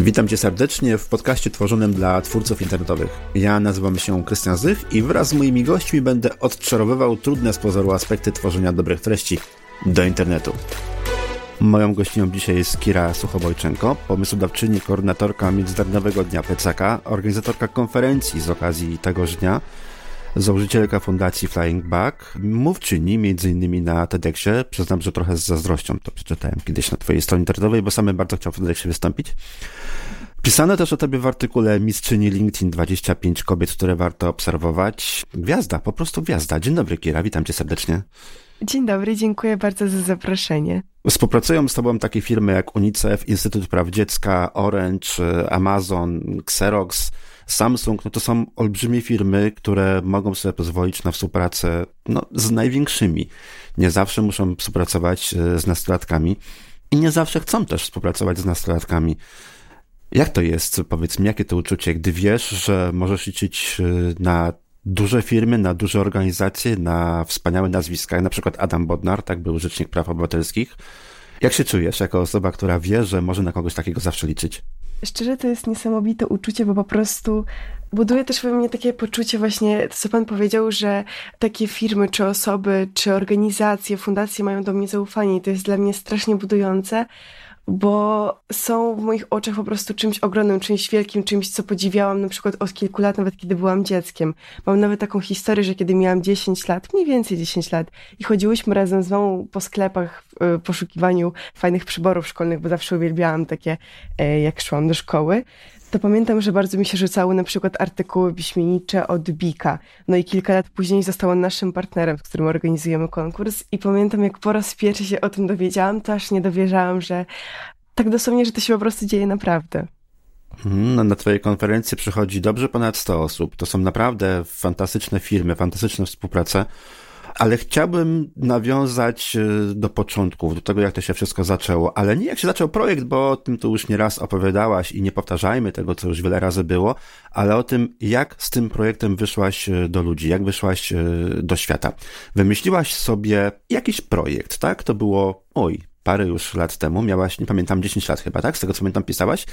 Witam Cię serdecznie w podcaście tworzonym dla twórców internetowych. Ja nazywam się Krystian Zych i wraz z moimi gośćmi będę odczarowywał trudne z pozoru aspekty tworzenia dobrych treści do internetu. Moją gościnią dzisiaj jest Kira Suchobojczenko, pomysłodawczyni, koordynatorka Międzynarodowego Dnia Plecaka, organizatorka konferencji z okazji tegoż dnia, założycielka fundacji Flying Back, mówczyni m.in. na TEDxie. Przyznam, że trochę z zazdrością to przeczytałem kiedyś na twojej stronie internetowej, bo sam bardzo chciał w TEDxie wystąpić. Pisano też o tobie w artykule Mistrzyni LinkedIn 25 kobiet, które warto obserwować. Gwiazda, po prostu gwiazda. Dzień dobry, Kira, witam cię serdecznie. Dzień dobry, dziękuję bardzo za zaproszenie. Współpracują z Tobą takie firmy jak UNICEF, Instytut Praw Dziecka, Orange, Amazon, Xerox, Samsung. No to są olbrzymie firmy, które mogą sobie pozwolić na współpracę no, z największymi. Nie zawsze muszą współpracować e, z nastolatkami i nie zawsze chcą też współpracować z nastolatkami. Jak to jest, powiedz mi, jakie to uczucie, gdy wiesz, że możesz liczyć e, na duże firmy, na duże organizacje, na wspaniałe nazwiska, jak na przykład Adam Bodnar, tak był Rzecznik Praw Obywatelskich. Jak się czujesz jako osoba, która wie, że może na kogoś takiego zawsze liczyć? Szczerze to jest niesamowite uczucie, bo po prostu buduje też we mnie takie poczucie właśnie, co pan powiedział, że takie firmy, czy osoby, czy organizacje, fundacje mają do mnie zaufanie i to jest dla mnie strasznie budujące, bo są w moich oczach po prostu czymś ogromnym, czymś wielkim, czymś, co podziwiałam na przykład od kilku lat, nawet kiedy byłam dzieckiem. Mam nawet taką historię, że kiedy miałam 10 lat, mniej więcej 10 lat, i chodziłyśmy razem z mamą po sklepach w e, poszukiwaniu fajnych przyborów szkolnych, bo zawsze uwielbiałam takie, e, jak szłam do szkoły to pamiętam, że bardzo mi się rzucały na przykład artykuły wyśmienicze od Bika. No i kilka lat później został on naszym partnerem, z którym organizujemy konkurs. I pamiętam, jak po raz pierwszy się o tym dowiedziałam, to aż nie dowierzałam, że tak dosłownie, że to się po prostu dzieje naprawdę. Mhm, no, na Twojej konferencji przychodzi dobrze ponad 100 osób. To są naprawdę fantastyczne firmy, fantastyczne współprace. Ale chciałbym nawiązać e, do początków, do tego, jak to się wszystko zaczęło, ale nie jak się zaczął projekt, bo o tym tu już nie raz opowiadałaś i nie powtarzajmy tego, co już wiele razy było, ale o tym, jak z tym projektem wyszłaś e, do ludzi, jak wyszłaś e, do świata. Wymyśliłaś sobie jakiś projekt, tak? To było, oj, parę już lat temu, miałaś, nie pamiętam, 10 lat chyba, tak? Z tego co pamiętam pisałaś.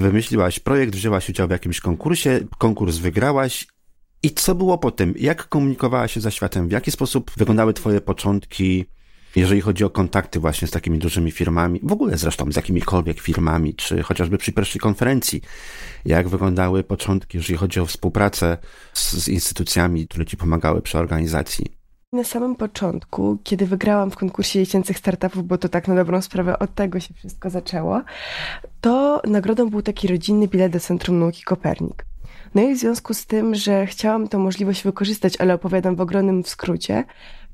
Wymyśliłaś projekt, wzięłaś udział w jakimś konkursie, konkurs wygrałaś i co było potem? Jak komunikowała się ze światem? W jaki sposób wyglądały twoje początki, jeżeli chodzi o kontakty właśnie z takimi dużymi firmami? W ogóle zresztą z jakimikolwiek firmami, czy chociażby przy pierwszej konferencji. Jak wyglądały początki, jeżeli chodzi o współpracę z, z instytucjami, które ci pomagały przy organizacji? Na samym początku, kiedy wygrałam w konkursie dziecięcych startupów, bo to tak na dobrą sprawę od tego się wszystko zaczęło, to nagrodą był taki rodzinny bilet do Centrum Nauki Kopernik. No i w związku z tym, że chciałam tę możliwość wykorzystać, ale opowiadam w ogromnym skrócie,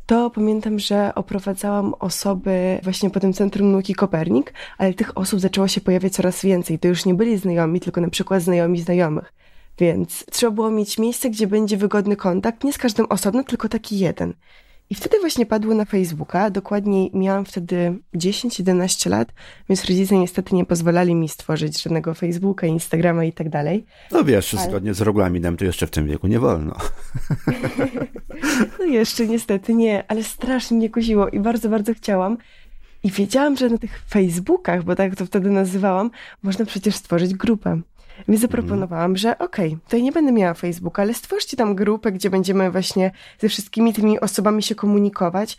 to pamiętam, że oprowadzałam osoby właśnie po tym Centrum Nauki Kopernik, ale tych osób zaczęło się pojawiać coraz więcej. To już nie byli znajomi, tylko na przykład znajomi znajomych. Więc trzeba było mieć miejsce, gdzie będzie wygodny kontakt, nie z każdym osobno, tylko taki jeden. I wtedy właśnie padły na Facebooka. Dokładniej miałam wtedy 10-11 lat, więc rodzice niestety nie pozwalali mi stworzyć żadnego Facebooka, Instagrama i tak dalej. No wiesz, Ale... zgodnie z regulaminem to jeszcze w tym wieku nie wolno. no jeszcze niestety nie, ale strasznie mnie kusiło i bardzo, bardzo chciałam. I wiedziałam, że na tych Facebookach, bo tak to wtedy nazywałam, można przecież stworzyć grupę. Więc zaproponowałam, mm. że okej, okay, to ja nie będę miała Facebooka, ale stwórzcie tam grupę, gdzie będziemy właśnie ze wszystkimi tymi osobami się komunikować.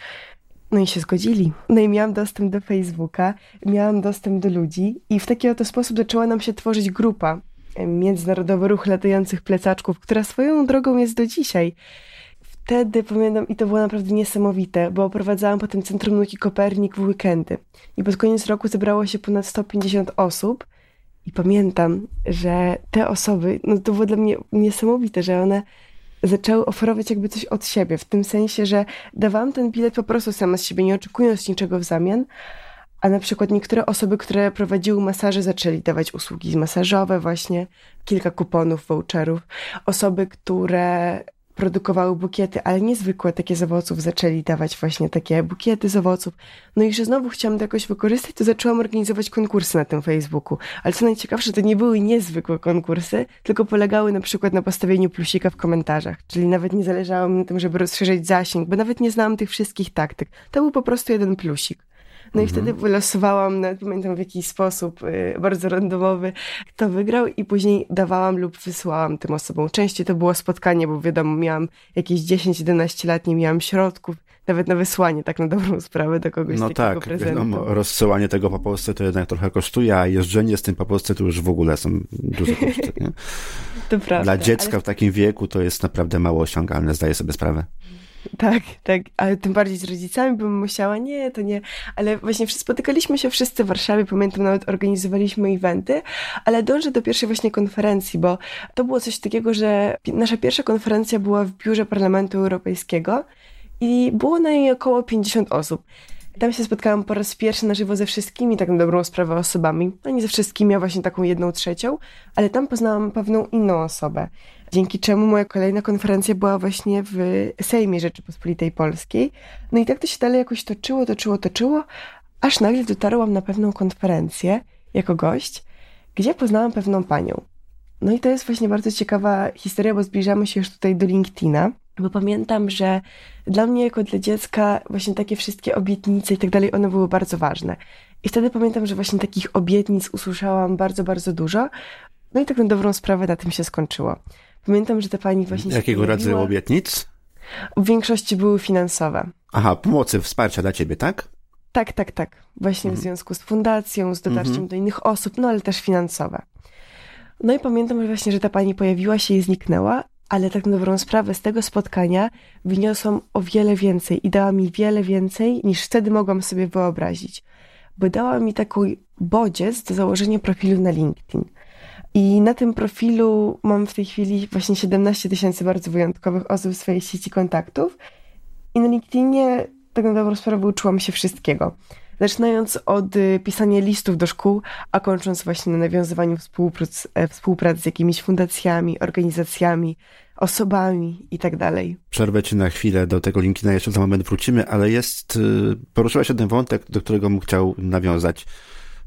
No i się zgodzili. No i miałam dostęp do Facebooka, miałam dostęp do ludzi i w taki oto sposób zaczęła nam się tworzyć grupa Międzynarodowy Ruch Latających Plecaczków, która swoją drogą jest do dzisiaj. Wtedy pamiętam, i to było naprawdę niesamowite, bo oprowadzałam potem Centrum Nauki Kopernik w weekendy. I pod koniec roku zebrało się ponad 150 osób, i pamiętam, że te osoby, no to było dla mnie niesamowite, że one zaczęły oferować jakby coś od siebie, w tym sensie, że dawałam ten bilet po prostu sama z siebie, nie oczekując niczego w zamian, a na przykład niektóre osoby, które prowadziły masaże, zaczęli dawać usługi masażowe, właśnie kilka kuponów, voucherów. Osoby, które produkowały bukiety, ale niezwykłe takie z owoców, zaczęli dawać właśnie takie bukiety z owoców. No i że znowu chciałam to jakoś wykorzystać, to zaczęłam organizować konkursy na tym Facebooku. Ale co najciekawsze, to nie były niezwykłe konkursy, tylko polegały na przykład na postawieniu plusika w komentarzach. Czyli nawet nie zależało mi na tym, żeby rozszerzyć zasięg, bo nawet nie znałam tych wszystkich taktyk. To był po prostu jeden plusik. No i wtedy wylosowałam, nawet pamiętam w jakiś sposób y, bardzo randomowy, kto wygrał i później dawałam lub wysyłałam tym osobom. Częściej to było spotkanie, bo wiadomo, miałam jakieś 10-11 lat, nie miałam środków, nawet na wysłanie, tak na dobrą sprawę do kogoś no takiego tak, prezentu. Wiadomo, rozsyłanie tego po Polsce to jednak trochę kosztuje, a jeżdżenie z tym po Polsce to już w ogóle są duże koszty. Nie? to prawda. Dla dziecka ale... w takim wieku to jest naprawdę mało osiągalne, zdaję sobie sprawę. Tak, tak, ale tym bardziej z rodzicami bym musiała, nie, to nie, ale właśnie spotykaliśmy się wszyscy w Warszawie, pamiętam nawet organizowaliśmy eventy, ale dążę do pierwszej właśnie konferencji, bo to było coś takiego, że nasza pierwsza konferencja była w biurze Parlamentu Europejskiego i było na niej około 50 osób. Tam się spotkałam po raz pierwszy na żywo ze wszystkimi, tak na dobrą sprawę, osobami. No nie ze wszystkimi, a właśnie taką jedną trzecią, ale tam poznałam pewną inną osobę. Dzięki czemu moja kolejna konferencja była właśnie w Sejmie Rzeczypospolitej Polskiej. No i tak to się dalej jakoś toczyło, toczyło, toczyło, aż nagle dotarłam na pewną konferencję jako gość, gdzie poznałam pewną panią. No i to jest właśnie bardzo ciekawa historia, bo zbliżamy się już tutaj do LinkedIna. Bo pamiętam, że dla mnie jako dla dziecka właśnie takie wszystkie obietnice i tak dalej, one były bardzo ważne. I wtedy pamiętam, że właśnie takich obietnic usłyszałam bardzo, bardzo dużo. No i tak na dobrą sprawę na tym się skończyło. Pamiętam, że ta pani właśnie. Jakiego rodzaju obietnic? W większości były finansowe. Aha, pomocy, wsparcia dla ciebie, tak? Tak, tak, tak. Właśnie mhm. w związku z fundacją, z dotarciem mhm. do innych osób, no ale też finansowe. No i pamiętam że właśnie, że ta pani pojawiła się i zniknęła, ale tak na dobrą sprawę z tego spotkania wyniosłam o wiele więcej i dała mi wiele więcej niż wtedy mogłam sobie wyobrazić, bo dała mi taki bodziec do założenia profilu na LinkedIn. I na tym profilu mam w tej chwili właśnie 17 tysięcy bardzo wyjątkowych osób w swojej sieci kontaktów. I na LinkedInie tak na dobrą sprawę uczyłam się wszystkiego. Zaczynając od y, pisania listów do szkół, a kończąc właśnie na nawiązywaniu współprac, e, współprac z jakimiś fundacjami, organizacjami, osobami i tak dalej. Przerwę ci na chwilę, do tego LinkedIna jeszcze za moment wrócimy, ale jest, y, poruszyłaś ten wątek, do którego bym chciał nawiązać.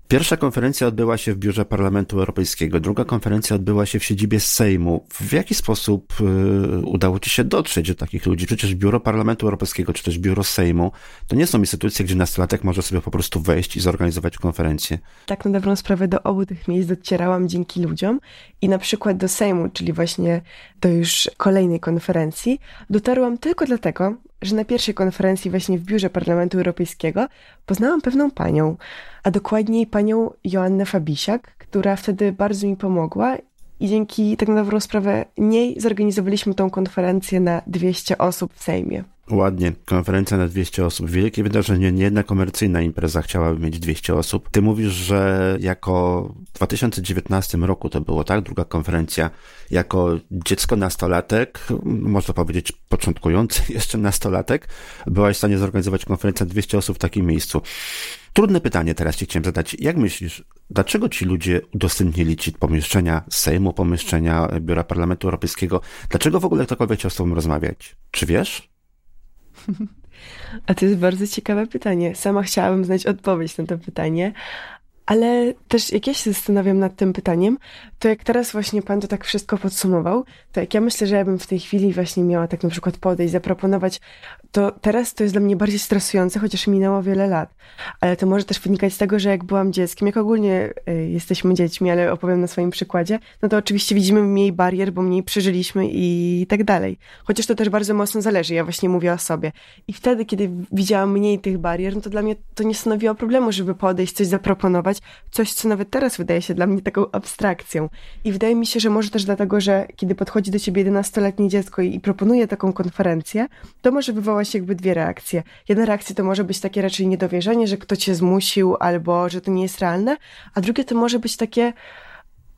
Pierwsza konferencja odbyła się w biurze Parlamentu Europejskiego, druga konferencja odbyła się w siedzibie Sejmu. W jaki sposób y, udało ci się dotrzeć do takich ludzi? Przecież biuro Parlamentu Europejskiego, czy też biuro Sejmu, to nie są instytucje, gdzie nastolatek może sobie po prostu wejść i zorganizować konferencję. Tak na dobrą sprawę do obu tych miejsc docierałam dzięki ludziom i na przykład do Sejmu, czyli właśnie do już kolejnej konferencji, dotarłam tylko dlatego, że na pierwszej konferencji właśnie w biurze Parlamentu Europejskiego poznałam pewną panią, a dokładniej panią Joannę Fabisiak, która wtedy bardzo mi pomogła i dzięki tak na dobrą sprawę niej zorganizowaliśmy tą konferencję na 200 osób w Sejmie. Ładnie, konferencja na 200 osób, wielkie wydarzenie, nie jedna komercyjna impreza chciałaby mieć 200 osób. Ty mówisz, że jako w 2019 roku to było, tak? Druga konferencja, jako dziecko nastolatek, można powiedzieć początkujący jeszcze nastolatek, byłaś w stanie zorganizować konferencję na 200 osób w takim miejscu. Trudne pytanie teraz ci chciałem zadać. Jak myślisz, dlaczego ci ludzie udostępnili ci pomieszczenia Sejmu, pomieszczenia Biura Parlamentu Europejskiego? Dlaczego w ogóle ktokolwiek chciał z tobą rozmawiać? Czy wiesz? A to jest bardzo ciekawe pytanie. Sama chciałabym znać odpowiedź na to pytanie, ale też jak ja się zastanawiam nad tym pytaniem, to jak teraz właśnie pan to tak wszystko podsumował, to jak ja myślę, że ja bym w tej chwili właśnie miała tak na przykład podejść, zaproponować, to teraz to jest dla mnie bardziej stresujące, chociaż minęło wiele lat. Ale to może też wynikać z tego, że jak byłam dzieckiem, jak ogólnie y, jesteśmy dziećmi, ale opowiem na swoim przykładzie, no to oczywiście widzimy mniej barier, bo mniej przeżyliśmy i tak dalej. Chociaż to też bardzo mocno zależy, ja właśnie mówię o sobie. I wtedy, kiedy widziałam mniej tych barier, no to dla mnie to nie stanowiło problemu, żeby podejść, coś zaproponować, coś, co nawet teraz wydaje się dla mnie taką abstrakcją. I wydaje mi się, że może też dlatego, że kiedy podchodzi do ciebie 11-letnie dziecko i, proponuje taką konferencję, to może wywołać jakby dwie reakcje. Jedna reakcja to może być takie raczej niedowierzanie, że ktoś cię zmusił albo że to nie jest realne, a drugie to może być takie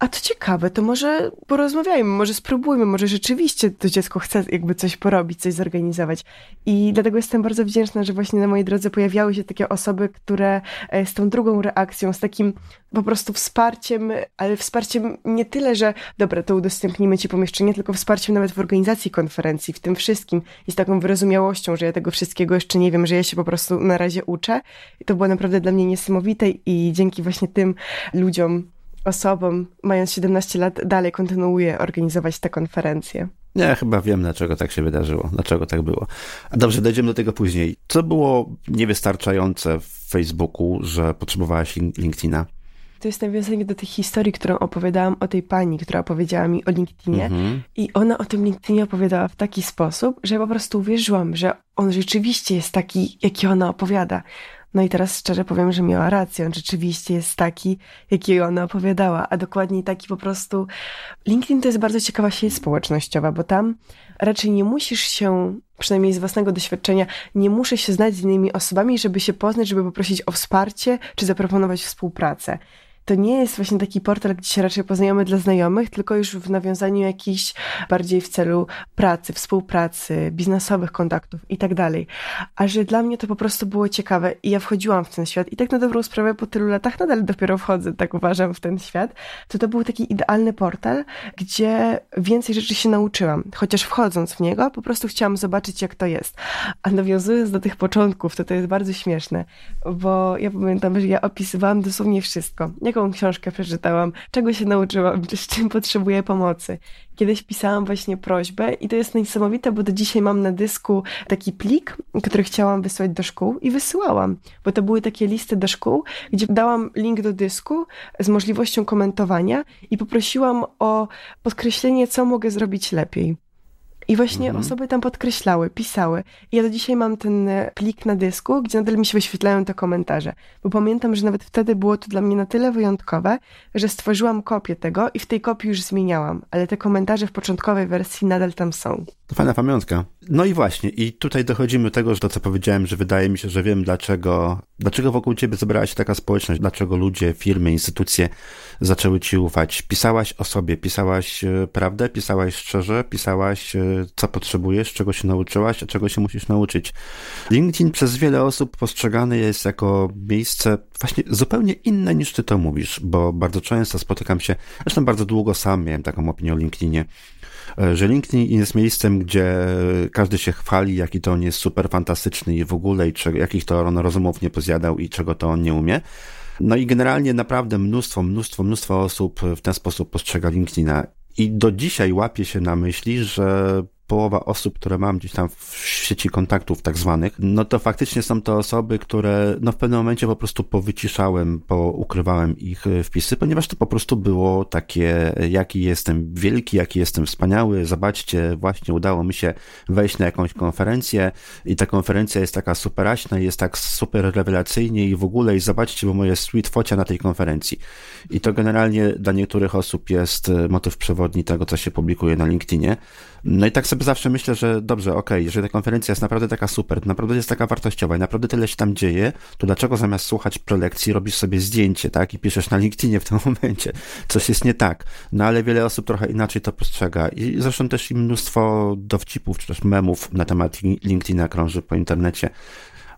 a to ciekawe, to może porozmawiajmy, może spróbujmy, może rzeczywiście to dziecko chce jakby coś porobić, coś zorganizować. I dlatego jestem bardzo wdzięczna, że właśnie na mojej drodze pojawiały się takie osoby, które e, z tą drugą reakcją, z takim po prostu wsparciem, ale wsparciem nie tyle, że dobra, to udostępnimy ci pomieszczenie, tylko wsparciem nawet w organizacji konferencji, w tym wszystkim i z taką wyrozumiałością, że ja tego wszystkiego jeszcze nie wiem, że ja się po prostu na razie uczę. I to było naprawdę dla mnie niesamowite i dzięki właśnie tym ludziom osobom, mając 17 lat, dalej kontynuuję organizować te konferencje. Ja chyba wiem, dlaczego tak się wydarzyło, dlaczego tak było. A dobrze, dojdziemy do tego później. Co było niewystarczające w Facebooku, że potrzebowałaś LinkedIna? To jest nawiązanie do tej historii, którą opowiadałam o tej pani, która opowiedziała mi o LinkedInie. Mhm. I ona o tym LinkedInie opowiadała w taki sposób, że ja po prostu uwierzyłam, że on rzeczywiście jest taki, jaki ona opowiada. No i teraz szczerze powiem, że miała rację. On rzeczywiście jest taki, jaki ona opowiadała, a dokładniej taki po prostu. LinkedIn to jest bardzo ciekawa sieć społecznościowa, bo tam raczej nie musisz się, przynajmniej z własnego doświadczenia, nie muszę się znać z innymi osobami, żeby się poznać, żeby poprosić o wsparcie czy zaproponować współpracę to nie jest właśnie taki portal, gdzie się raczej poznajemy dla znajomych, tylko już w nawiązaniu jakichś bardziej w celu pracy, współpracy, biznesowych kontaktów i tak dalej. A że dla mnie to po prostu było ciekawe i ja wchodziłam w ten świat i tak na dobrą sprawę po tylu latach nadal dopiero wchodzę, tak uważam, w ten świat, to to był taki idealny portal, gdzie więcej rzeczy się nauczyłam. Chociaż wchodząc w niego, po prostu chciałam zobaczyć, jak to jest. A nawiązując do tych początków, to to jest bardzo śmieszne, bo ja pamiętam, że ja opisywałam dosłownie wszystko. Jaką książkę przeczytałam, czego się nauczyłam, czy z czym potrzebuję pomocy. Kiedyś pisałam właśnie prośbę i to jest niesamowite, bo do dzisiaj mam na dysku taki plik, który chciałam wysłać do szkół i wysyłałam, bo to były takie listy do szkół, gdzie dałam link do dysku z możliwością komentowania i poprosiłam o podkreślenie, co mogę zrobić lepiej. I właśnie mhm. osoby tam podkreślały, pisały. I ja do dzisiaj mam ten e, plik na dysku, gdzie nadal mi się wyświetlają te komentarze. Bo pamiętam, że nawet wtedy było to dla mnie na tyle wyjątkowe, że stworzyłam kopię tego i w tej kopii już zmieniałam. Ale te komentarze w początkowej wersji nadal tam są. To fajna pamiątka. No i właśnie, i tutaj dochodzimy do tego, że to co powiedziałem, że wydaje mi się, że wiem dlaczego, dlaczego wokół ciebie zebrała się taka społeczność, dlaczego ludzie, firmy, instytucje zaczęły ci ufać. Pisałaś o sobie, pisałaś e, prawdę, pisałaś szczerze, pisałaś e, co potrzebujesz, czego się nauczyłaś, a czego się musisz nauczyć. LinkedIn przez wiele osób postrzegany jest jako miejsce właśnie zupełnie inne niż ty to mówisz, bo bardzo często spotykam się, zresztą bardzo długo sam miałem taką opinię o LinkedInie, że LinkedIn jest miejscem, gdzie każdy się chwali, jaki to on jest super fantastyczny i w ogóle, i czego, jakich to on rozumów nie pozjadał i czego to on nie umie. No i generalnie naprawdę mnóstwo, mnóstwo, mnóstwo osób w ten sposób postrzega LinkedIna. I do dzisiaj łapie się na myśli, że połowa osób, które mam gdzieś tam w sieci kontaktów tak zwanych, no to faktycznie są to osoby, które no w pewnym momencie po prostu powyciszałem, poukrywałem ich e, wpisy, ponieważ to po prostu było takie, jaki jestem wielki, jaki jestem wspaniały, zobaczcie, właśnie udało mi się wejść na jakąś konferencję i ta konferencja jest taka superaśna, jest tak super rewelacyjnie i w ogóle i zobaczcie, bo moje sweet focia na tej konferencji. I to generalnie dla niektórych osób jest e, motyw przewodni tego, co się publikuje na LinkedInie. No i tak sobie zawsze myślę, że dobrze, okej, okay, jeżeli ta konferencja jest naprawdę taka super, naprawdę jest taka wartościowa i naprawdę tyle się tam dzieje, to dlaczego zamiast słuchać prelekcji robisz sobie zdjęcie, tak, i piszesz na LinkedInie w tym momencie? Coś jest nie tak. No ale wiele osób trochę inaczej to postrzega i zresztą też i mnóstwo dowcipów, czy też memów na temat LinkedIna krąży po internecie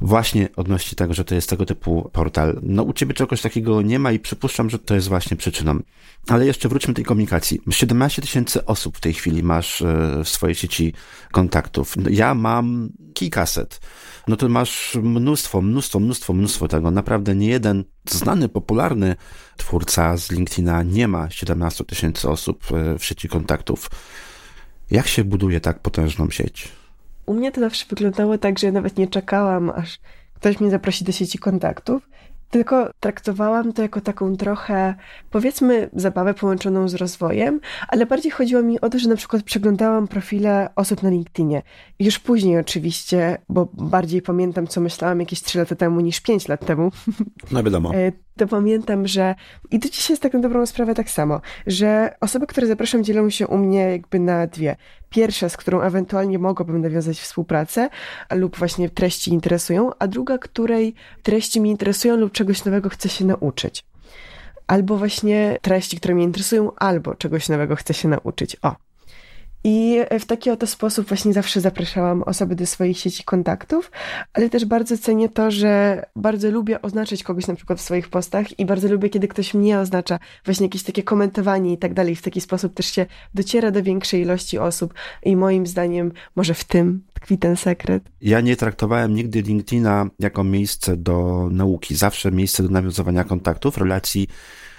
właśnie odnośnie tego, że to jest tego typu portal. No u ciebie czegoś takiego nie ma i przypuszczam, że to jest właśnie przyczyną. Ale jeszcze wróćmy do tej komunikacji. 17 tysięcy osób w tej chwili masz e, w swojej sieci kontaktów. Ja mam kilkaset. No to masz mnóstwo, mnóstwo, mnóstwo, mnóstwo tego. Naprawdę nie jeden znany, popularny twórca z LinkedIna nie ma 17 tysięcy osób e, w sieci kontaktów. Jak się buduje tak potężną sieć? U mnie to zawsze wyglądało tak, że nawet nie czekałam, aż ktoś mnie zaprosi do sieci kontaktów, tylko traktowałam to jako taką trochę, powiedzmy, zabawę połączoną z rozwojem, ale bardziej chodziło mi o to, że na przykład przeglądałam profile osób na LinkedInie. Już później oczywiście, bo bardziej pamiętam, co myślałam jakieś 3 lata temu niż 5 lat temu. No wiadomo. To pamiętam, że i do dzisiaj jest tak na dobrą sprawę tak samo, że osoby, które zapraszam, dzielą się u mnie jakby na dwie. Pierwsza, z którą ewentualnie mogłabym nawiązać współpracę lub właśnie treści interesują, a druga, której treści mnie interesują lub czegoś nowego chcę się nauczyć. Albo właśnie treści, które mnie interesują, albo czegoś nowego chcę się nauczyć. O, i w taki oto sposób właśnie zawsze zapraszałam osoby do swoich sieci kontaktów, ale też bardzo cenię to, że bardzo lubię oznaczać kogoś na przykład w swoich postach i bardzo lubię, kiedy ktoś mnie oznacza, właśnie jakieś takie komentowanie i tak dalej. W taki sposób też się dociera do większej ilości osób i moim zdaniem może w tym tkwi ten sekret. Ja nie traktowałem nigdy LinkedIna jako miejsce do nauki, zawsze miejsce do nawiązywania kontaktów, relacji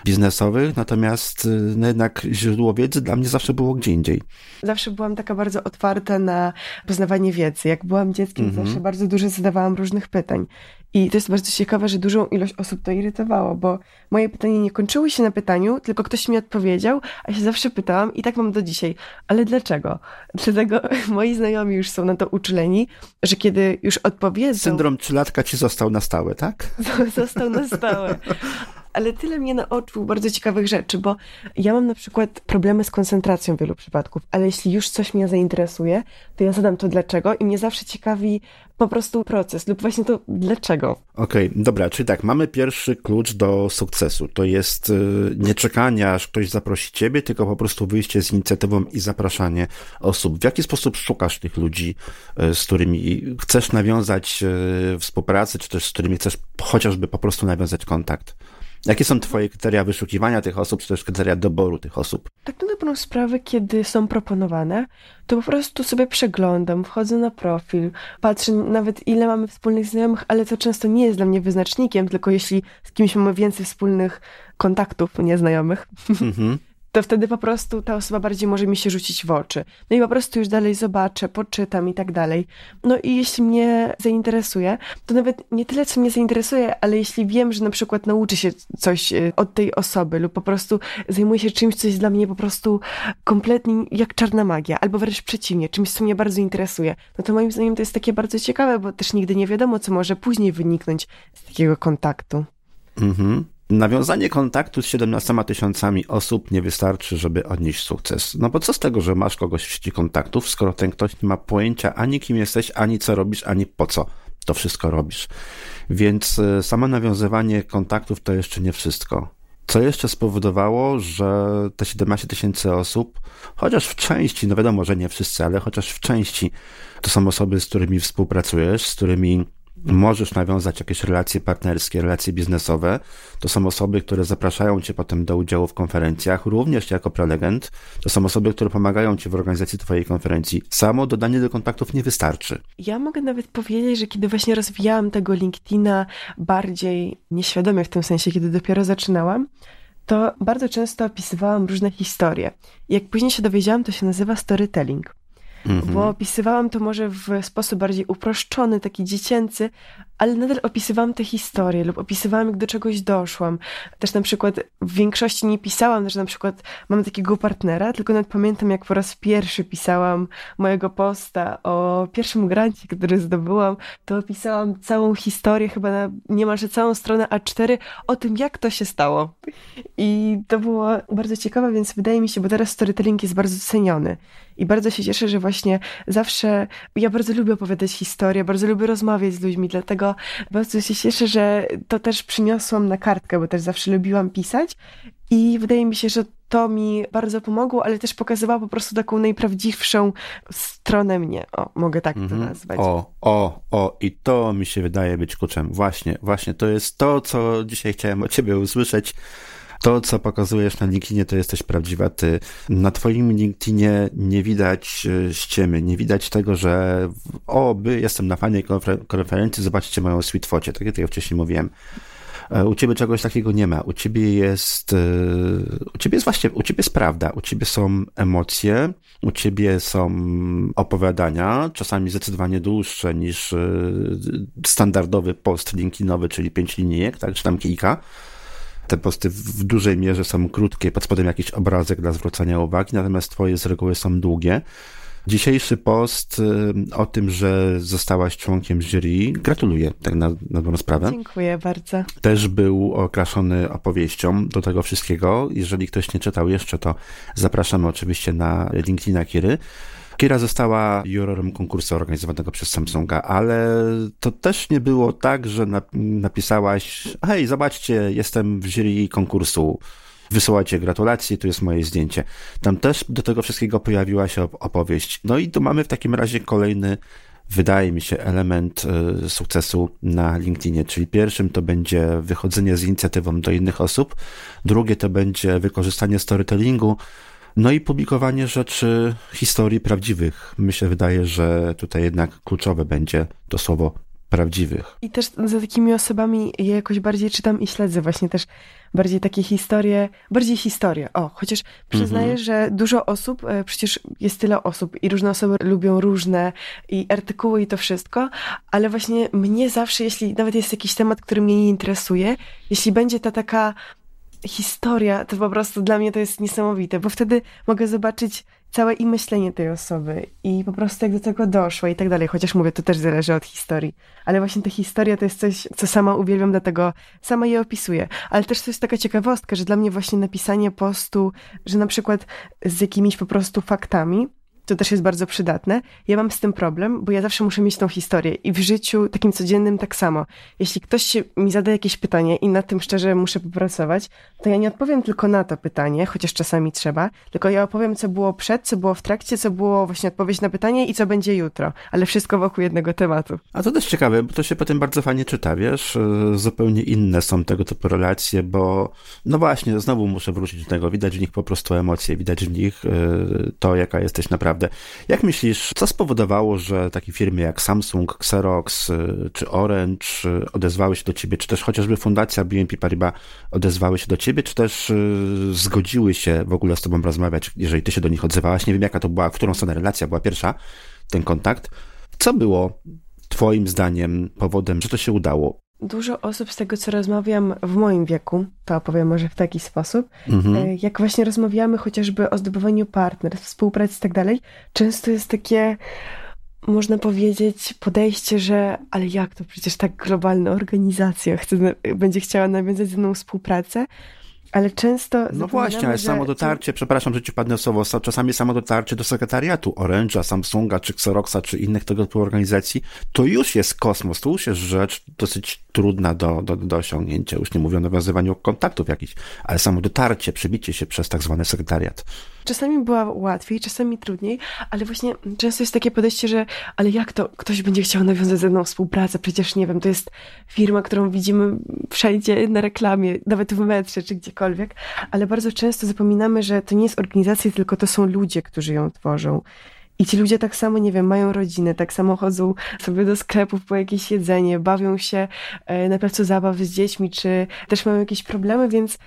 biznesowych, natomiast y, no jednak źródło wiedzy dla mnie zawsze było gdzie indziej. Zawsze byłam taka bardzo otwarta na poznawanie wiedzy. Jak byłam dzieckiem, mhm. zawsze bardzo dużo zadawałam różnych pytań. I to jest bardzo ciekawe, że dużą ilość osób to irytowało, bo moje pytanie nie kończyły się na pytaniu, tylko ktoś mi odpowiedział, a się zawsze pytałam i tak mam do dzisiaj. Ale dlaczego? Dlatego moi znajomi już są na to uczuleni, że kiedy już odpowiedzą... Syndrom trzylatka ci został na stałe, tak? Został na stałe ale tyle mnie nauczył bardzo ciekawych rzeczy, bo ja mam na przykład problemy z koncentracją w wielu przypadków, ale jeśli już coś mnie zainteresuje, to ja zadam to dlaczego i mnie zawsze ciekawi po prostu proces lub właśnie to dlaczego. Okej, okay, dobra, czyli tak, mamy pierwszy klucz do sukcesu. To jest y, nie czekanie, aż ktoś zaprosi ciebie, tylko po prostu wyjście z inicjatywą i zapraszanie osób. W jaki sposób szukasz tych ludzi, y, z którymi chcesz nawiązać y, współpracę, czy też z którymi chcesz chociażby po prostu nawiązać kontakt? Jakie są twoje kryteria wyszukiwania tych osób, czy też kryteria doboru tych osób? Tak na dobrą sprawę, kiedy są proponowane, to po prostu sobie przeglądam, wchodzę na profil, patrzę nawet ile mamy wspólnych znajomych, ale to często nie jest dla mnie wyznacznikiem, tylko jeśli z kimś mamy więcej wspólnych kontaktów nieznajomych, mm-hmm. to wtedy po prostu ta osoba bardziej może mi się rzucić w oczy. No i po prostu już dalej zobaczę, poczytam i tak dalej. No i jeśli mnie zainteresuje, to nawet nie tyle, co mnie zainteresuje, ale jeśli wiem, że na przykład nauczy się coś e, od tej osoby lub po prostu zajmuje się czymś, co jest dla mnie po prostu kompletnie jak czarna magia, albo wręcz przeciwnie, czymś, co mnie bardzo interesuje, no to moim zdaniem to jest takie bardzo ciekawe, bo też nigdy nie wiadomo, co może później wyniknąć z takiego kontaktu. Mhm. Nawiązanie kontaktu z 17 tysiącami osób nie wystarczy, żeby odnieść sukces. No bo co z tego, że masz kogoś w sieci kontaktów, skoro ten ktoś nie ma pojęcia ani kim jesteś, ani co robisz, ani po co to wszystko robisz. Więc e, samo nawiązywanie kontaktów to jeszcze nie wszystko. Co jeszcze spowodowało, że te 17 tysięcy osób, chociaż w części, no wiadomo, że nie wszyscy, ale chociaż w części to są osoby, z którymi współpracujesz, z którymi możesz nawiązać jakieś relacje partnerskie, relacje biznesowe. To są osoby, które zapraszają cię potem do udziału w konferencjach, również jako prelegent. To są osoby, które pomagają ci w organizacji twojej konferencji. Samo dodanie do kontaktów nie wystarczy. Ja mogę nawet powiedzieć, że kiedy właśnie rozwijałam tego LinkedIna bardziej nieświadomie w tym sensie, kiedy dopiero zaczynałam, to bardzo często opisywałam różne historie. Jak później się dowiedziałam, to się nazywa storytelling. Mhm. Bo opisywałam to może w sposób bardziej uproszczony, taki dziecięcy, ale nadal opisywałam te historie lub opisywałam, jak do czegoś doszłam. Też na przykład w większości nie pisałam, że na przykład mam takiego partnera, tylko nawet pamiętam, jak po raz pierwszy pisałam mojego posta o pierwszym grancie, który zdobyłam, to opisałam całą historię, chyba na niemalże całą stronę A4 o tym, jak to się stało. I to było bardzo ciekawe, więc wydaje mi się, bo teraz storytelling jest bardzo ceniony. I bardzo się cieszę, że właśnie zawsze ja bardzo lubię opowiadać historię, bardzo lubię rozmawiać z ludźmi, dlatego bardzo się cieszę, że to też przyniosłam na kartkę, bo też zawsze lubiłam pisać. I wydaje mi się, że to mi bardzo pomogło, ale też pokazywało po prostu taką najprawdziwszą stronę mnie. O, mogę tak to mhm. nazwać. O, o, o, i to mi się wydaje być kluczem. Właśnie, właśnie, to jest to, co dzisiaj chciałem o ciebie usłyszeć to, co pokazujesz na LinkedInie, to jesteś prawdziwa ty. Na twoim LinkedInie nie widać e, ściemy, nie widać tego, że o, by, jestem na fajnej konferencji, zobaczcie moją sweet focie, tak jak ja wcześniej mówiłem. E, u ciebie czegoś takiego nie ma. U ciebie jest, e, u ciebie jest właśnie, u ciebie jest prawda. U ciebie są emocje, u ciebie są opowiadania, czasami zdecydowanie dłuższe niż standardowy post LinkedInowy, czyli pięć linijek, tak, czy tam kilka te posty w dużej mierze są krótkie, pod spodem jakiś obrazek dla zwrócenia uwagi, natomiast twoje z reguły są długie. Dzisiejszy post y, o tym, że zostałaś członkiem jury, gratuluję, tak na, na dobrą sprawę. Dziękuję bardzo. Też był okraszony opowieścią do tego wszystkiego. Jeżeli ktoś nie czytał jeszcze, to zapraszamy oczywiście na LinkedIna Kiry. Kira została jurorem konkursu organizowanego przez Samsunga, ale to też nie było tak, że napisałaś, hej, zobaczcie, jestem w jury konkursu, wysyłacie gratulacje, tu jest moje zdjęcie. Tam też do tego wszystkiego pojawiła się opowieść. No i tu mamy w takim razie kolejny wydaje mi się, element y, sukcesu na LinkedInie. Czyli pierwszym to będzie wychodzenie z inicjatywą do innych osób, drugie to będzie wykorzystanie storytellingu, No i publikowanie rzeczy, historii prawdziwych. Myślę, wydaje, że tutaj jednak kluczowe będzie to słowo prawdziwych. I też za takimi osobami ja jakoś bardziej czytam i śledzę właśnie też bardziej takie historie, bardziej historie. O, chociaż przyznaję, mhm. że dużo osób, e, przecież jest tyle osób i różne osoby lubią różne i artykuły i to wszystko, ale właśnie mnie zawsze, jeśli nawet jest jakiś temat, który mnie nie interesuje, jeśli będzie ta taka historia, to po prostu dla mnie to jest niesamowite, bo wtedy mogę zobaczyć całe i myślenie tej osoby i po prostu jak do tego doszło i tak dalej. Chociaż mówię, to też zależy od historii. Ale właśnie ta historia to jest coś, co sama uwielbiam, dlatego sama je opisuję. Ale też to jest taka ciekawostka, że dla mnie właśnie napisanie postu, że na przykład z jakimiś po prostu faktami, to też jest bardzo przydatne. Ja mam z tym problem, bo ja zawsze muszę mieć tą historię i w życiu takim codziennym tak samo. Jeśli ktoś mi zada jakieś pytanie i nad tym szczerze muszę popracować, to ja nie odpowiem tylko na to pytanie, chociaż czasami trzeba, tylko ja opowiem, co było przed, co było w trakcie, co było właśnie odpowiedź na pytanie i co będzie jutro, ale wszystko wokół jednego tematu. A to też ciekawe, bo to się potem bardzo fajnie czyta, wiesz, e, zupełnie inne są tego typu relacje, bo no właśnie, znowu muszę wrócić do tego, widać w nich po prostu emocje, widać w nich e, to, jaka jesteś naprawdę naprawdę. Jak myślisz, co spowodowało, że takie firmy jak Samsung, Xerox y, czy Orange y, odezwały się do ciebie, czy też chociażby fundacja BNP Paribas odezwały się do ciebie, czy też y, zgodziły się w ogóle z tobą rozmawiać, jeżeli ty się do nich odzywałaś? Nie wiem, jaka to była, w którą stronę relacja była pierwsza, ten kontakt. Co było Twoim zdaniem powodem, że to się udało? Dużo osób z tego, co rozmawiam w moim wieku, to opowiem może w taki sposób, mhm. E, jak właśnie rozmawiamy chociażby o zdobywaniu partnerstw, współpracy i tak dalej, często jest takie, można powiedzieć, podejście, że ale jak to przecież tak globalna organizacja chce, będzie chciała nawiązać ze mną współpracę, ale często. No właśnie, ale że... samo dotarcie, przepraszam, że ci padnę słowo, czasami samo dotarcie do sekretariatu Orange'a, Samsunga, czy Xeroxa, czy innych tego typu organizacji, to już jest kosmos, to już jest rzecz dosyć trudna do, do, do osiągnięcia. Już nie mówię o nawiązywaniu kontaktów jakichś, ale samo dotarcie, przebicie się przez tak zwany sekretariat. Czasami była łatwiej, czasami trudniej, ale właśnie często jest takie podejście, że ale jak to ktoś będzie chciał nawiązać ze mną współpracę? Przecież nie wiem, to jest firma, którą widzimy wszędzie na reklamie, nawet w metrze czy gdziekolwiek, ale bardzo często zapominamy, że to nie jest organizacja, tylko to są ludzie, którzy ją tworzą. I ci ludzie tak samo, nie wiem, mają rodziny, tak samo chodzą sobie do sklepów po jakieś jedzenie, bawią się e, na placu zabaw z dziećmi, czy też mają jakieś problemy, więc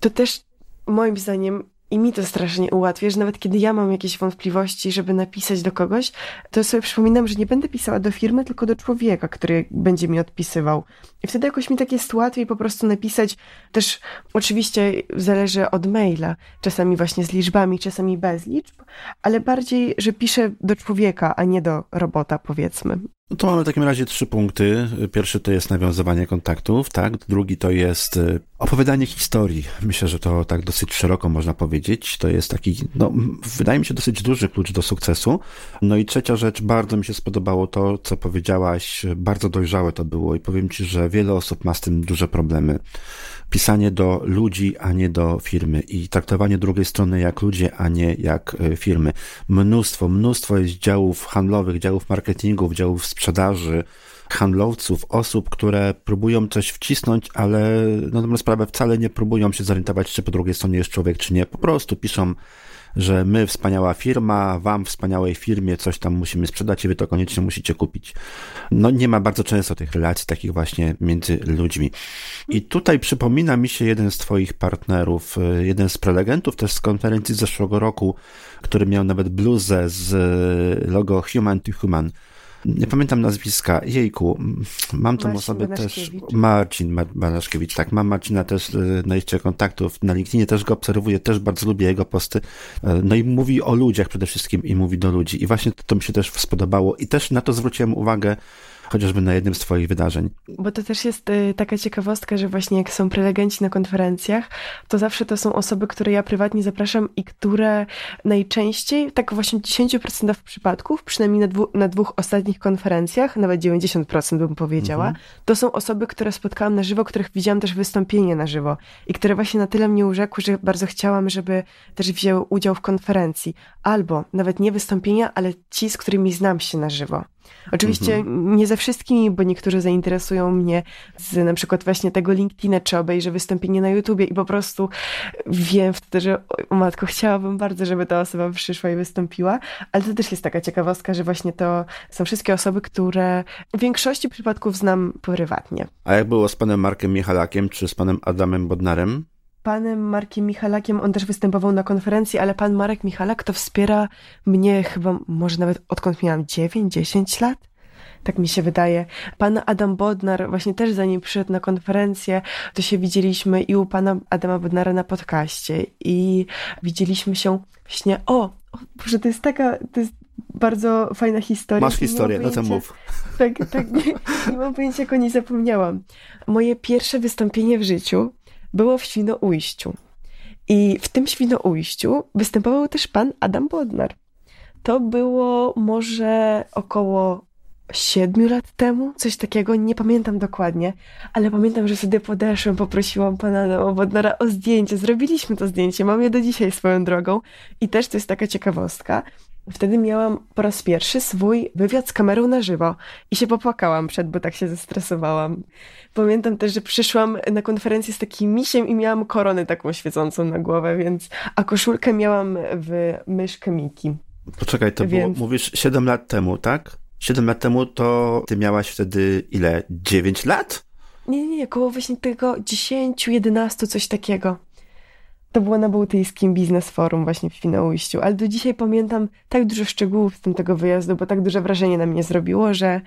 to też moim zdaniem i mi to strasznie ułatwia, że nawet kiedy ja mam jakieś wątpliwości, żeby napisać do kogoś, to sobie przypominam, że nie będę pisała do firmy, tylko do człowieka, który będzie mi odpisywał. I wtedy jakoś mi tak jest łatwiej po prostu napisać. Też oczywiście zależy od maila, czasami właśnie z liczbami, czasami bez liczb, ale bardziej, że piszę do człowieka, a nie do robota, powiedzmy. No to mamy w takim razie trzy punkty. Pierwszy to jest nawiązywanie kontaktów, tak? Drugi to jest y, opowiadanie historii. Myślę, że to tak dosyć szeroko można powiedzieć. To jest taki, no, wydaje mi się dosyć duży klucz do sukcesu. No i trzecia rzecz, bardzo mi się spodobało to, co powiedziałaś. Bardzo dojrzałe to było i powiem ci, że wiele osób ma z tym duże problemy pisanie do ludzi, a nie do firmy i traktowanie drugiej strony jak ludzie, a nie jak e, firmy. Mnóstwo, mnóstwo jest działów handlowych, działów marketingu, działów sprzedaży, handlowców, osób, które próbują coś wcisnąć, ale na dobrą sprawę wcale nie próbują się zorientować, czy po drugiej stronie jest człowiek, czy nie. Po prostu piszą że my, wspaniała firma, wam, wspaniałej firmie, coś tam musimy sprzedać i wy to koniecznie musicie kupić. No nie ma bardzo często tych relacji takich właśnie między ludźmi. I tutaj przypomina mi się jeden z twoich partnerów, y, jeden z prelegentów też z konferencji z zeszłego roku, który miał nawet bluzę z y, logo Human to Human nie pamiętam nazwiska, jejku, mam tą osobę też, Marcin Banaszkiewicz, tak, mam Marcina też y, na liście kontaktów, na LinkedInie. Też go obserwuję, też bardzo lubię jego posty, e, no i mówi o ludziach przede wszystkim i mówi do ludzi. I właśnie to, to mi się też spodobało. I też na to zwróciłem uwagę, chociażby na jednym z Twoich wydarzeń. Bo to też jest y, taka ciekawostka, że właśnie jak są prelegenci na konferencjach, to zawsze to są osoby, które ja prywatnie zapraszam i które najczęściej, tak w 80% przypadków, przynajmniej na, dwu, na dwóch ostatnich konferencjach, nawet 90% bym powiedziała, mhm. to są osoby, które spotkałam na żywo, których widziałam też wystąpienie na żywo i które właśnie na tyle mnie urzekły, że bardzo chciałam, żeby też wzięły udział w konferencji. Albo nawet nie wystąpienia, ale ci, z którymi znam się na żywo. Oczywiście mhm. nie ze wszystkimi, bo niektórzy zainteresują mnie z na przykład właśnie tego LinkedIna, czy obejrzę wystąpienie na YouTubie i po prostu wiem wtedy, że o matko, chciałabym bardzo, żeby ta osoba przyszła i wystąpiła, ale to też jest taka ciekawostka, że właśnie to są wszystkie osoby, które w większości przypadków znam prywatnie. A jak było z panem Markiem Michalakiem, czy z panem Adamem Bodnarem? Panem Markiem Michalakiem, on też występował na konferencji, ale pan Marek Michalak to wspiera mnie chyba, może nawet odkąd miałam 9-10 lat. Tak mi się wydaje. Pan Adam Bodnar, właśnie też zanim przyszedł na konferencję, to się widzieliśmy i u pana Adama Bodnara na podcaście i widzieliśmy się właśnie, o, o Boże, to jest taka, to jest bardzo fajna historia. Masz historię, no to mów. Tak, tak, nie, nie mam pojęcia, jak o niej zapomniałam. Moje pierwsze wystąpienie w życiu było w Świnoujściu. I w tym Świnoujściu występował też pan Adam Bodnar. To było może około siedmiu lat temu, coś takiego, nie pamiętam dokładnie, ale pamiętam, że wtedy podeszłam, poprosiłam pana Adama Bodnara o zdjęcie. Zrobiliśmy to zdjęcie, mam je do dzisiaj swoją drogą i też to jest taka ciekawostka. Wtedy miałam po raz pierwszy swój wywiad z kamerą na żywo i się popłakałam przed, bo tak się zestresowałam. Pamiętam też, że przyszłam na konferencję z takim misiem i miałam koronę taką świecącą na głowę, więc, a koszulkę miałam w myszkę Miki. Poczekaj, to więc... było, mówisz 7 lat temu, tak? 7 lat temu to ty miałaś wtedy ile? 9 lat? Nie, nie, nie, koło właśnie tego 10, 11, coś takiego. To było na Bałtyckim Biznes Forum właśnie w Świnoujściu, ale do dzisiaj pamiętam tak dużo szczegółów z tego wyjazdu, bo tak duże wrażenie na mnie zrobiło, że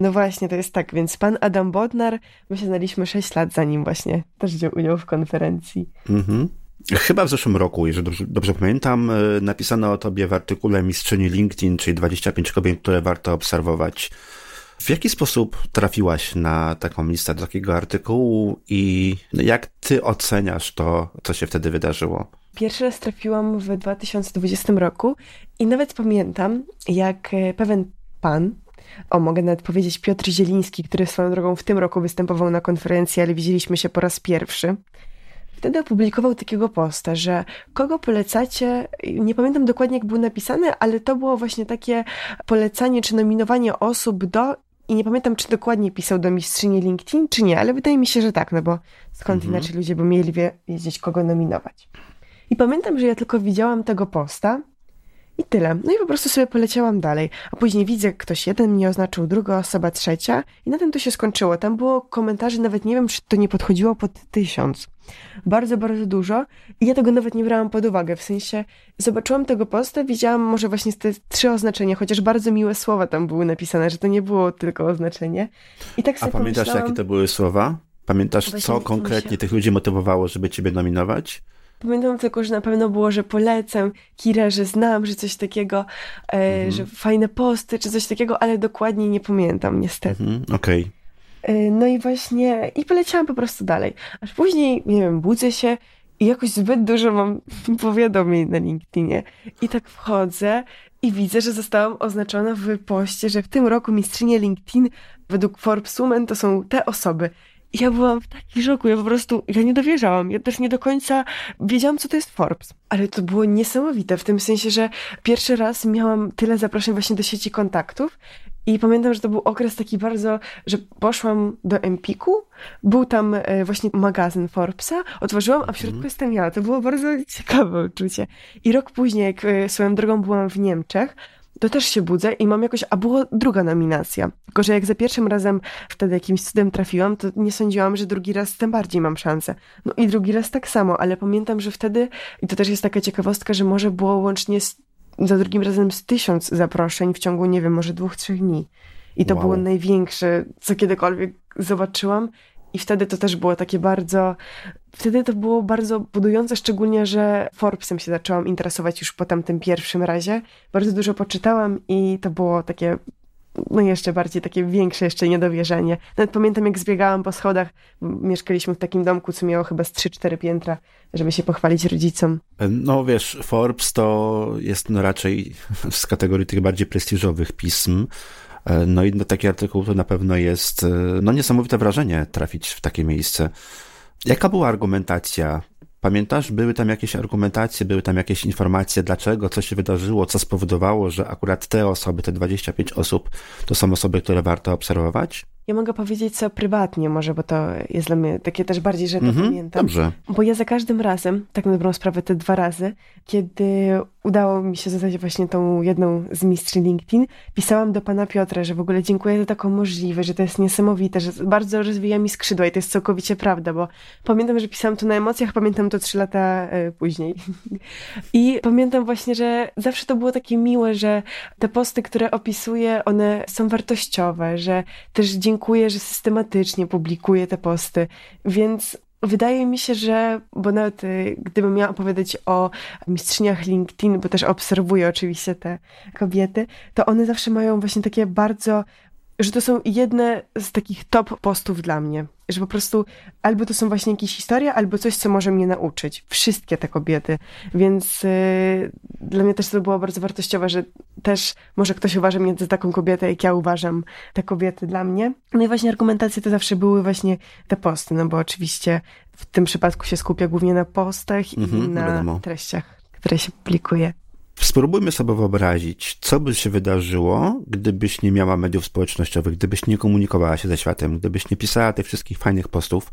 no właśnie, to jest tak, więc pan Adam Bodnar, my się znaliśmy 6 lat zanim właśnie też wziął udział w konferencji. Mhm. Chyba w zeszłym roku, jeżeli dobrze, dobrze, pamiętam, e, napisano o tobie w artykule Mistrzyni LinkedIn, czyli 25 kobiet, które warto obserwować. W jaki sposób trafiłaś na taką listę, do takiego artykułu i jak ty oceniasz to, co się wtedy wydarzyło? Pierwszy raz trafiłam w 2020 roku i nawet pamiętam, jak e, pewien pan, o mogę nawet powiedzieć Piotr Zieliński, który swoją drogą w tym roku występował na konferencji, ale widzieliśmy się po raz pierwszy. Wtedy opublikował takiego posta, że kogo polecacie, nie pamiętam dokładnie jak był napisane, ale to było właśnie takie polecanie czy nominowanie osób do i nie pamiętam, czy dokładnie pisał do mistrzyni LinkedIn, czy nie, ale wydaje mi się, że tak, no bo skąd mhm. inaczej ludzie by mieli wiedzieć, kogo nominować. I pamiętam, że ja tylko widziałam tego posta i tyle. No i po prostu sobie poleciałam dalej. A później widzę, jak ktoś jeden mnie oznaczył, druga osoba, trzecia i na tym to się skończyło. Tam było komentarzy, nawet nie wiem, czy to nie podchodziło pod tysiąc. Bardzo, bardzo dużo i ja tego nawet nie brałam pod uwagę. W sensie zobaczyłam tego posta, widziałam może właśnie te trzy oznaczenia, chociaż bardzo miłe słowa tam były napisane, że to nie było tylko oznaczenie. I tak sobie A pamiętasz, jakie to były słowa? Pamiętasz, co konkretnie tych ludzi motywowało, żeby ciebie nominować? Pamiętam tylko, że na pewno było, że polecam Kirę, że znam, że coś takiego, e, mhm. że fajne posty, czy coś takiego, ale dokładnie nie pamiętam, niestety. Mhm, Okej. Okay. E, no i właśnie, i poleciałam po prostu dalej. Aż później, nie wiem, budzę się i jakoś zbyt dużo mam powiadomień na LinkedInie. I tak wchodzę i widzę, że zostałam oznaczona w poście, że w tym roku mistrzynie LinkedIn według Forbes Women to są te osoby ja byłam w takim szoku, ja po prostu, ja nie dowierzałam, ja też nie do końca wiedziałam, co to jest Forbes. Ale to było niesamowite, w tym sensie, że pierwszy raz miałam tyle zaproszeń właśnie do sieci kontaktów i pamiętam, że to był okres taki bardzo, że poszłam do Empiku, był tam e, właśnie magazyn Forbesa, otworzyłam, a w środku mm. jestem ja. To było bardzo ciekawe uczucie. I rok później, jak e, swoją drogą byłam w Niemczech, to też się budzę i mam jakoś, a była druga nominacja. Tylko, że jak za pierwszym razem wtedy jakimś cudem trafiłam, to nie sądziłam, że drugi raz tym bardziej mam szansę. No i drugi raz tak samo, ale pamiętam, że wtedy, i to też jest taka ciekawostka, że może było łącznie z, za drugim razem z tysiąc zaproszeń w ciągu, nie wiem, może dwóch, trzech dni. I to wow. było największe, co kiedykolwiek zobaczyłam. I wtedy to też było takie bardzo. Wtedy to było bardzo budujące, szczególnie, że Forbesem się zaczęłam interesować już po tamtym pierwszym razie. Bardzo dużo poczytałam i to było takie no jeszcze bardziej takie większe jeszcze niedowierzanie. Nawet pamiętam, jak zbiegałam po schodach, mieszkaliśmy w takim domku, co miało chyba z 3-4 piętra, żeby się pochwalić rodzicom. No wiesz, Forbes to jest no raczej z kategorii tych bardziej prestiżowych pism, no i taki artykuł to na pewno jest e, no niesamowite wrażenie trafić w takie miejsce. Jaka była argumentacja Pamiętasz, były tam jakieś argumentacje, były tam jakieś informacje, dlaczego, co się wydarzyło, co spowodowało, że akurat te osoby, te 25 osób, to są osoby, które warto obserwować? Ja mogę powiedzieć co prywatnie może, bo to jest dla mnie takie też bardziej, że to Mhm, pamiętam. Dobrze. Bo ja za każdym razem, tak na dobrą sprawę te dwa razy, kiedy udało mi się zostać właśnie tą jedną z mistrz LinkedIn, pisałam do pana Piotra, że w ogóle dziękuję za taką możliwość, że to jest niesamowite, że bardzo rozwija mi skrzydła i to jest całkowicie prawda, bo pamiętam, że pisałam to na emocjach, pamiętam to trzy lata e, później. I pamiętam właśnie, że zawsze to było takie miłe, że te posty, które opisuję, one są wartościowe, że też dziękuję, że systematycznie publikuję te posty, więc Wydaje mi się, że, bo nawet y, gdybym miała opowiadać o mistrzyniach LinkedIn, bo też obserwuję oczywiście te kobiety, to one zawsze mają właśnie takie bardzo, że to są jedne z takich top postów dla mnie. Że po prostu albo to są właśnie jakieś historie, albo coś, co może mnie nauczyć. Wszystkie te kobiety. Więc y, dla mnie też to było bardzo wartościowe, że też może ktoś uważa mnie za taką kobietę, jak ja uważam te kobiety dla mnie. No i właśnie argumentacje to zawsze były właśnie te posty, no bo oczywiście w tym przypadku się skupia głównie na postach i Mhm, na wiadomo. treściach, które się publikuje. Spróbujmy sobie wyobrazić, co by się wydarzyło, gdybyś nie miała mediów społecznościowych, gdybyś nie komunikowała się ze światem, gdybyś nie pisała tych wszystkich fajnych postów,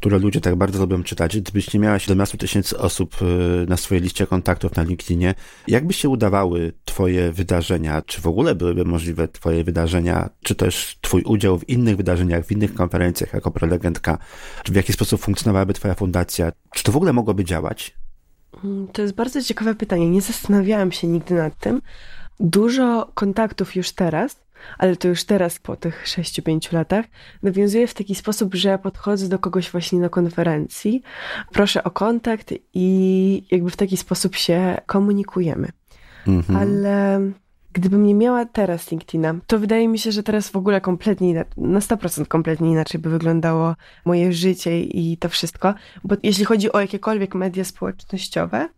które ludzie tak bardzo lubią czytać, gdybyś nie miała 17 tysięcy osób y, na swojej liście kontaktów na LinkedInie. Jak by się udawały twoje wydarzenia? Czy w ogóle byłyby możliwe twoje wydarzenia, czy też twój udział w innych wydarzeniach, w innych konferencjach jako prelegentka? Czy w jaki sposób funkcjonowałaby twoja fundacja? Czy to w ogóle mogłoby działać? Mm, To jest bardzo ciekawe pytanie. Nie zastanawiałam się nigdy nad tym. Dużo kontaktów już teraz, ale to już teraz po tych 6-5 latach, nawiązuję w taki sposób, że podchodzę do kogoś właśnie na konferencji, proszę o kontakt i jakby w taki sposób się komunikujemy. Mhm. Ale gdybym nie miała teraz LinkedIna, to wydaje mi się, że teraz w ogóle kompletnie inaczej, na 100% kompletnie inaczej by wyglądało moje życie i to wszystko. Bo jeśli chodzi o jakiekolwiek media społecznościowe,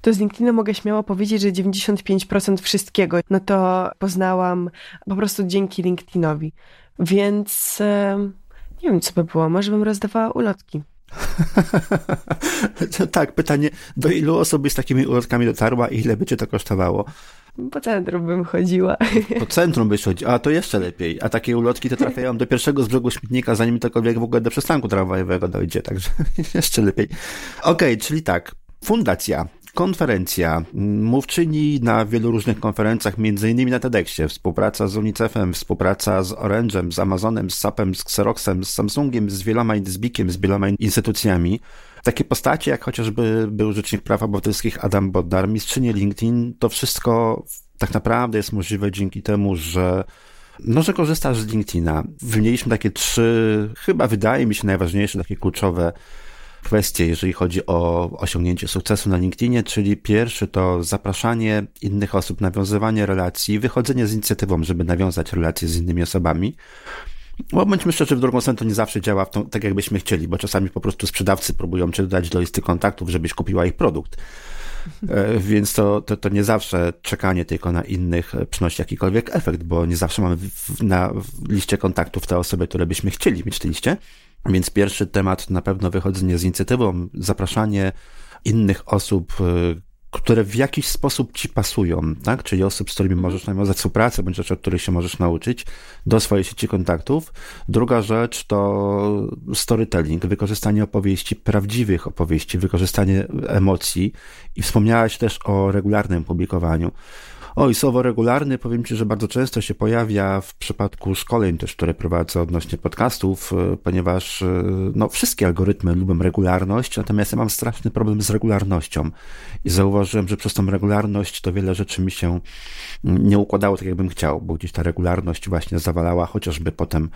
to z LinkedIna mogę śmiało powiedzieć, że 95% wszystkiego, no to poznałam po prostu dzięki LinkedInowi. Więc nie wiem, co by było. Może bym rozdawała ulotki. tak, pytanie, do ilu osób z takimi ulotkami dotarła i ile by cię to kosztowało? Po centrum bym chodziła. Po centrum byś chodził, a to jeszcze lepiej. A takie ulotki to trafiają do pierwszego z brzegu śmietnika, zanim ktokolwiek w ogóle do przystanku tramwajowego dojdzie, także jeszcze lepiej. Okej, czyli tak, fundacja, konferencja, mówczyni na wielu różnych konferencjach, między innymi na TEDxie, współpraca z UNICEF-em, współpraca z Orange'em, z Amazonem, z SAP-em, z Xeroxem, z Samsungiem, z wieloma, z Bikiem, z wieloma instytucjami. Takie postacie, jak chociażby był Rzecznik Praw Obywatelskich Adam Bodnar, mistrzynie LinkedIn, to wszystko tak naprawdę jest możliwe dzięki temu, że no, że korzystasz z LinkedIna. Wymieniliśmy takie trzy, chyba wydaje mi się najważniejsze, takie kluczowe kwestie, jeżeli chodzi o osiągnięcie sukcesu na LinkedInie, czyli pierwszy to zapraszanie innych osób, nawiązywanie relacji, wychodzenie z inicjatywą, żeby nawiązać relacje z innymi osobami. Bo bądźmy szczerzy, w drugą stronę to nie zawsze działa tą, tak, jakbyśmy chcieli, bo czasami po prostu sprzedawcy próbują cię dodać do listy kontaktów, żebyś kupiła ich produkt. E, Więc to, to, to nie zawsze czekanie tylko na innych przynosi jakikolwiek efekt, bo nie zawsze mamy w, na w liście kontaktów te osoby, które byśmy chcieli mieć w tej liście. Więc pierwszy temat na pewno wychodzenie z inicjatywą, zapraszanie innych osób, które w jakiś sposób ci pasują, tak? Czyli osób, z którymi możesz nawiązać współpracę, bądź rzeczy, od których się możesz nauczyć, do swojej sieci kontaktów. Druga rzecz to storytelling, wykorzystanie opowieści, prawdziwych opowieści, wykorzystanie emocji i wspomniałaś też o regularnym publikowaniu. Oj, słowo regularny, powiem Ci, że bardzo często się pojawia w przypadku szkoleń też, które prowadzę odnośnie podcastów, y, ponieważ y, no, wszystkie algorytmy lubią regularność, natomiast ja mam straszny problem z regularnością. I zauważyłem, że przez tą regularność to wiele rzeczy mi się mm, nie układało tak, jakbym chciał, bo gdzieś ta regularność właśnie zawalała chociażby potem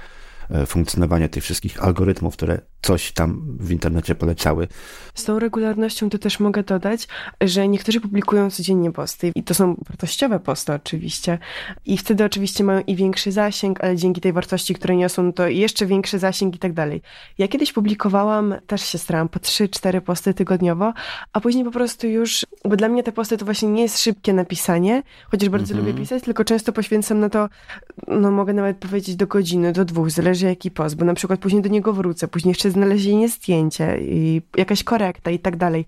e, funkcjonowanie tych wszystkich algorytmów, które coś tam w internecie polecały. Z tą regularnością to też mogę dodać, że niektórzy publikują codziennie posty i to są wartościowe posty oczywiście i wtedy oczywiście mają i większy zasięg, ale dzięki tej wartości, które niosą, no to jeszcze większy zasięg i tak dalej. Ja kiedyś publikowałam, też się starałam, po 3-4 posty tygodniowo, a później po prostu już, bo dla mnie te posty to właśnie nie jest szybkie napisanie, chociaż bardzo Mhm. lubię pisać, tylko często poświęcam na to, no mogę nawet powiedzieć do godziny, do dwóch, zależy jaki post, bo na przykład później do niego wrócę, później jeszcze z znalezienie zdjęcia i jakaś korekta i tak dalej.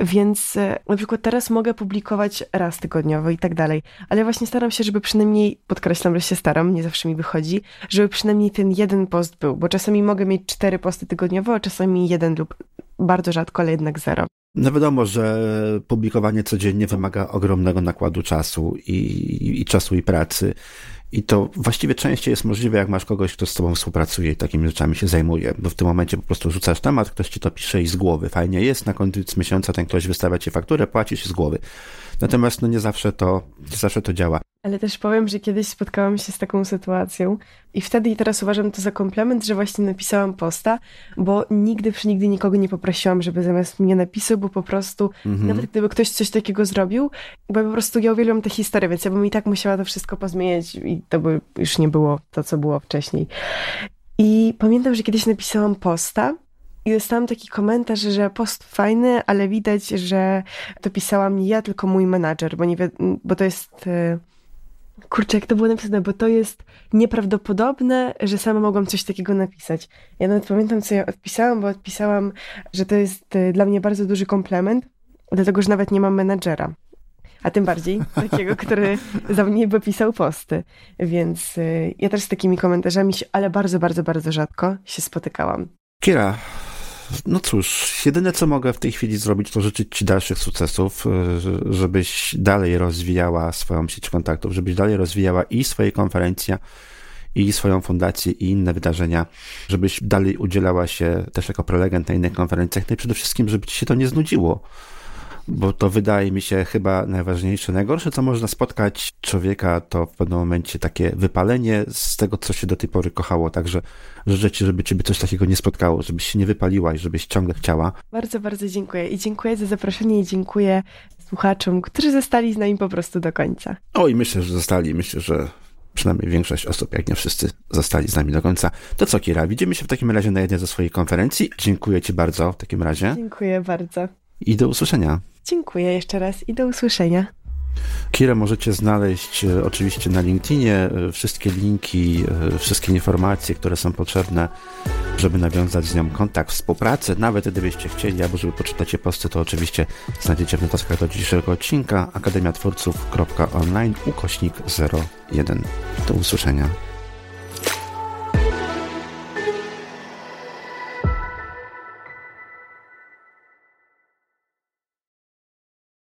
Więc e, na przykład teraz mogę publikować raz tygodniowo i tak dalej, ale właśnie staram się, żeby przynajmniej, podkreślam, że się staram, nie zawsze mi wychodzi, żeby przynajmniej ten jeden post był, bo czasami mogę mieć cztery posty tygodniowo, a czasami jeden lub bardzo rzadko, ale jednak zero. No wiadomo, że publikowanie codziennie wymaga ogromnego nakładu czasu i, i czasu i pracy. I to właściwie częściej jest możliwe, jak masz kogoś, kto z tobą współpracuje i takimi rzeczami się zajmuje, bo w tym momencie po prostu rzucasz temat, ktoś ci to pisze i z głowy. Fajnie jest, na koniec miesiąca ten ktoś wystawia ci fakturę, płacisz z głowy. Natomiast no nie zawsze to, nie zawsze to działa. Ale też powiem, że kiedyś spotkałam się z taką sytuacją i wtedy i teraz uważam to za komplement, że właśnie napisałam posta, bo nigdy przy nigdy nikogo nie poprosiłam, żeby zamiast mnie napisał, bo po prostu mhm. nawet gdyby ktoś coś takiego zrobił, bo po prostu ja uwielbiam tę historię, więc ja bym i tak musiała to wszystko pozmieniać i to by już nie było to, co było wcześniej. I pamiętam, że kiedyś napisałam posta i dostałam taki komentarz, że post fajny, ale widać, że to pisałam nie ja, tylko mój menadżer, bo, nie bo to jest e, Kurczę, jak to było napisane, bo to jest nieprawdopodobne, że sama mogłam coś takiego napisać. Ja nawet pamiętam, co ja odpisałam, bo odpisałam, że to jest y, dla mnie bardzo duży komplement, dlatego że nawet nie mam menadżera. A tym bardziej takiego, który za mnie by pisał posty. Więc y, ja też z takimi komentarzami, ale bardzo, bardzo, bardzo rzadko się spotykałam. Kira, no cóż, jedyne co mogę w tej chwili zrobić, to życzyć Ci dalszych sukcesów, e, żebyś dalej rozwijała swoją sieć kontaktów, żebyś dalej rozwijała i swoje konferencje, i swoją fundację, i inne wydarzenia, żebyś dalej udzielała się też jako prelegent na innych konferencjach, no i przede wszystkim, żeby Ci się to nie znudziło bo to wydaje mi się chyba najważniejsze. Najgorsze, co można spotkać człowieka, to w pewnym momencie takie wypalenie z tego, co się do tej pory kochało. Także życzę Ci, żeby Ciebie coś takiego nie spotkało, żebyś się nie wypaliła i żebyś ciągle chciała. Bardzo, bardzo dziękuję i dziękuję za zaproszenie i dziękuję słuchaczom, którzy zostali z nami po prostu do końca. O i myślę, że zostali. Myślę, że przynajmniej większość osób, jak nie wszyscy, zostali z nami do końca. To co, Kira, widzimy się w takim razie na jednej ze swoich konferencji. Dziękuję Ci bardzo w takim razie. Dziękuję bardzo. I do usłyszenia. Dziękuję jeszcze raz i do usłyszenia. Kira możecie znaleźć e, oczywiście na LinkedInie. E, wszystkie linki, e, wszystkie informacje, które są potrzebne, żeby nawiązać z nią kontakt, współpracę. Nawet gdybyście chcieli, albo żeby poczytać posty, to oczywiście znajdziecie w notatkach do dzisiejszego odcinka akademiatwórców.online ukośnik 01. Do usłyszenia.